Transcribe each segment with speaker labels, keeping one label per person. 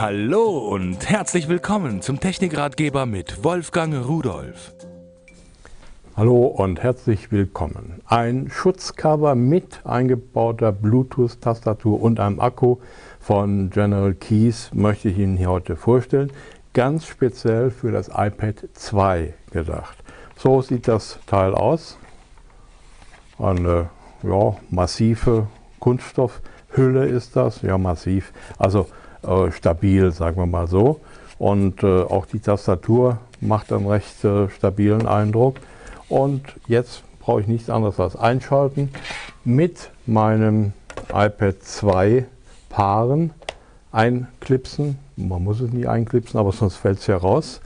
Speaker 1: Hallo und herzlich willkommen zum Technikratgeber mit Wolfgang Rudolf.
Speaker 2: Hallo und herzlich willkommen. Ein Schutzcover mit eingebauter Bluetooth-Tastatur und einem Akku von General Keys möchte ich Ihnen hier heute vorstellen. Ganz speziell für das iPad 2 gedacht. So sieht das Teil aus. Eine ja, massive Kunststoffhülle ist das, ja massiv, also äh, stabil, sagen wir mal so. Und äh, auch die Tastatur macht einen recht äh, stabilen Eindruck. Und jetzt brauche ich nichts anderes als einschalten, mit meinem iPad 2 paaren, einklipsen. Man muss es nicht einklipsen, aber sonst fällt es ja raus.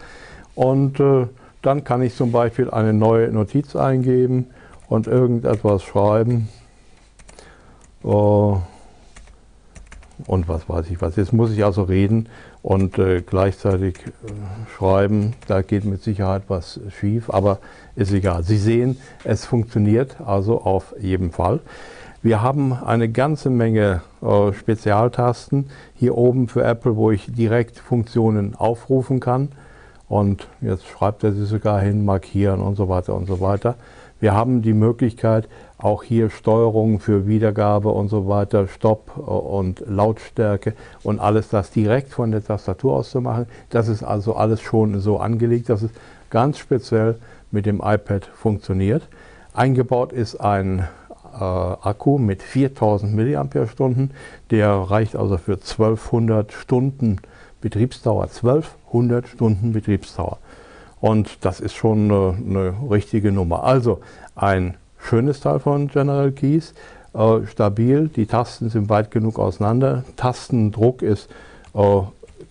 Speaker 2: Und äh, dann kann ich zum Beispiel eine neue Notiz eingeben und irgendetwas schreiben. Uh, und was weiß ich was. Jetzt muss ich also reden und äh, gleichzeitig äh, schreiben. Da geht mit Sicherheit was schief, aber ist egal. Sie sehen, es funktioniert also auf jeden Fall. Wir haben eine ganze Menge äh, Spezialtasten hier oben für Apple, wo ich direkt Funktionen aufrufen kann. Und jetzt schreibt er sie sogar hin, markieren und so weiter und so weiter. Wir haben die Möglichkeit, auch hier Steuerung für Wiedergabe und so weiter, Stopp äh, und Lautstärke und alles das direkt von der Tastatur aus zu machen. Das ist also alles schon so angelegt, dass es ganz speziell mit dem iPad funktioniert. Eingebaut ist ein äh, Akku mit 4000 mAh, der reicht also für 1200 Stunden Betriebsdauer. 1200 Stunden Betriebsdauer. Und das ist schon eine, eine richtige Nummer. Also ein schönes Teil von General Keys, äh, stabil, die Tasten sind weit genug auseinander, Tastendruck ist äh,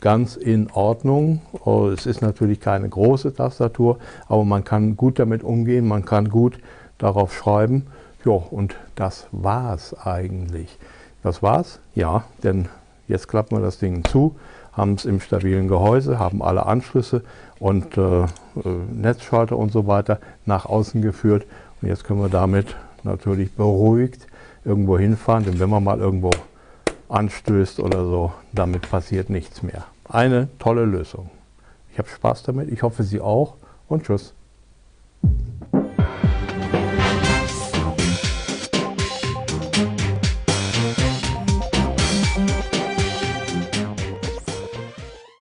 Speaker 2: ganz in Ordnung. Äh, es ist natürlich keine große Tastatur, aber man kann gut damit umgehen, man kann gut darauf schreiben. Ja, und das war's eigentlich. Das war's? Ja, denn jetzt klappen wir das Ding zu haben es im stabilen Gehäuse, haben alle Anschlüsse und äh, äh, Netzschalter und so weiter nach außen geführt. Und jetzt können wir damit natürlich beruhigt irgendwo hinfahren, denn wenn man mal irgendwo anstößt oder so, damit passiert nichts mehr. Eine tolle Lösung. Ich habe Spaß damit, ich hoffe Sie auch und tschüss.